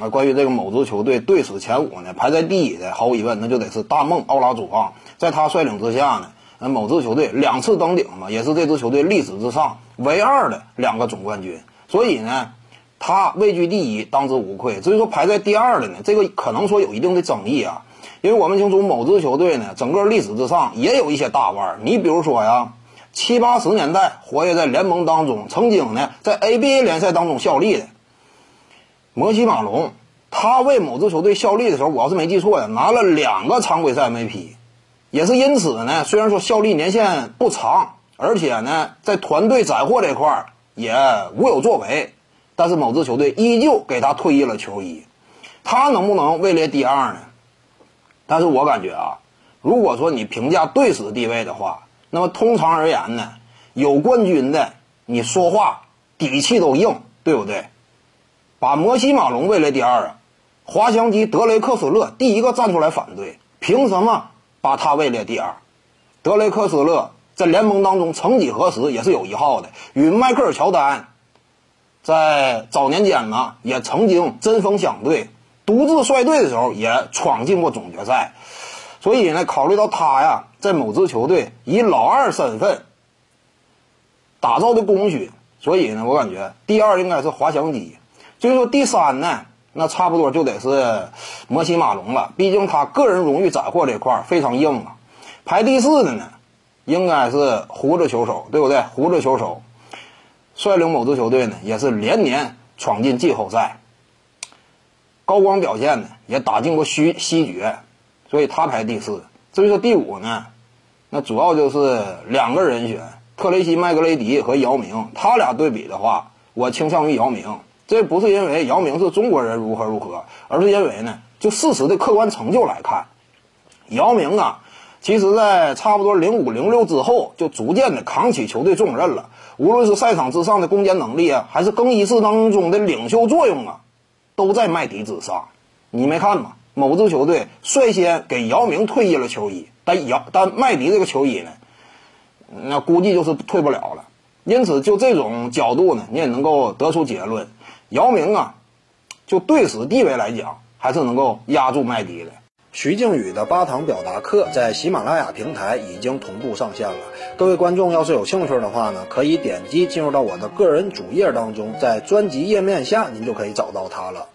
啊，关于这个某支球队队史前五呢，排在第一的毫无疑问，那就得是大梦奥拉朱旺。在他率领之下呢，呃，某支球队两次登顶嘛，也是这支球队历史之上唯二的两个总冠军。所以呢，他位居第一，当之无愧。至于说排在第二的呢，这个可能说有一定的争议啊，因为我们清楚某支球队呢，整个历史之上也有一些大腕儿。你比如说呀，七八十年代活跃在联盟当中，曾经呢在 ABA 联赛当中效力的。摩西马龙，他为某支球队效力的时候，我要是没记错呀，拿了两个常规赛 MVP，也是因此呢，虽然说效力年限不长，而且呢，在团队斩获这块儿也无有作为，但是某支球队依旧给他退役了球衣，他能不能位列第二呢？但是我感觉啊，如果说你评价队史地位的话，那么通常而言呢，有冠军的，你说话底气都硬，对不对？把摩西马龙位列第二啊，滑翔机德雷克斯勒第一个站出来反对，凭什么把他位列第二？德雷克斯勒在联盟当中曾几何时也是有一号的，与迈克尔乔丹在早年间呢也曾经针锋相对，独自率队的时候也闯进过总决赛，所以呢，考虑到他呀在某支球队以老二身份打造的功勋，所以呢，我感觉第二应该是滑翔机。所以说第三呢，那差不多就得是摩西马龙了。毕竟他个人荣誉斩获这块非常硬啊。排第四的呢，应该是胡子球手，对不对？胡子球手率领某支球队呢，也是连年闯进季后赛，高光表现呢，也打进过西西决，所以他排第四。至于说第五呢，那主要就是两个人选，特雷西麦格雷迪和姚明。他俩对比的话，我倾向于姚明。这不是因为姚明是中国人如何如何，而是因为呢，就事实的客观成就来看，姚明啊，其实在差不多零五零六之后，就逐渐的扛起球队重任了。无论是赛场之上的攻坚能力啊，还是更衣室当中的领袖作用啊，都在麦迪之上。你没看吗？某支球队率先给姚明退役了球衣，但姚但麦迪这个球衣呢，那估计就是退不了了。因此，就这种角度呢，你也能够得出结论。姚明啊，就队史地位来讲，还是能够压住麦迪的。徐静宇的八堂表达课在喜马拉雅平台已经同步上线了。各位观众要是有兴趣的话呢，可以点击进入到我的个人主页当中，在专辑页面下您就可以找到它了。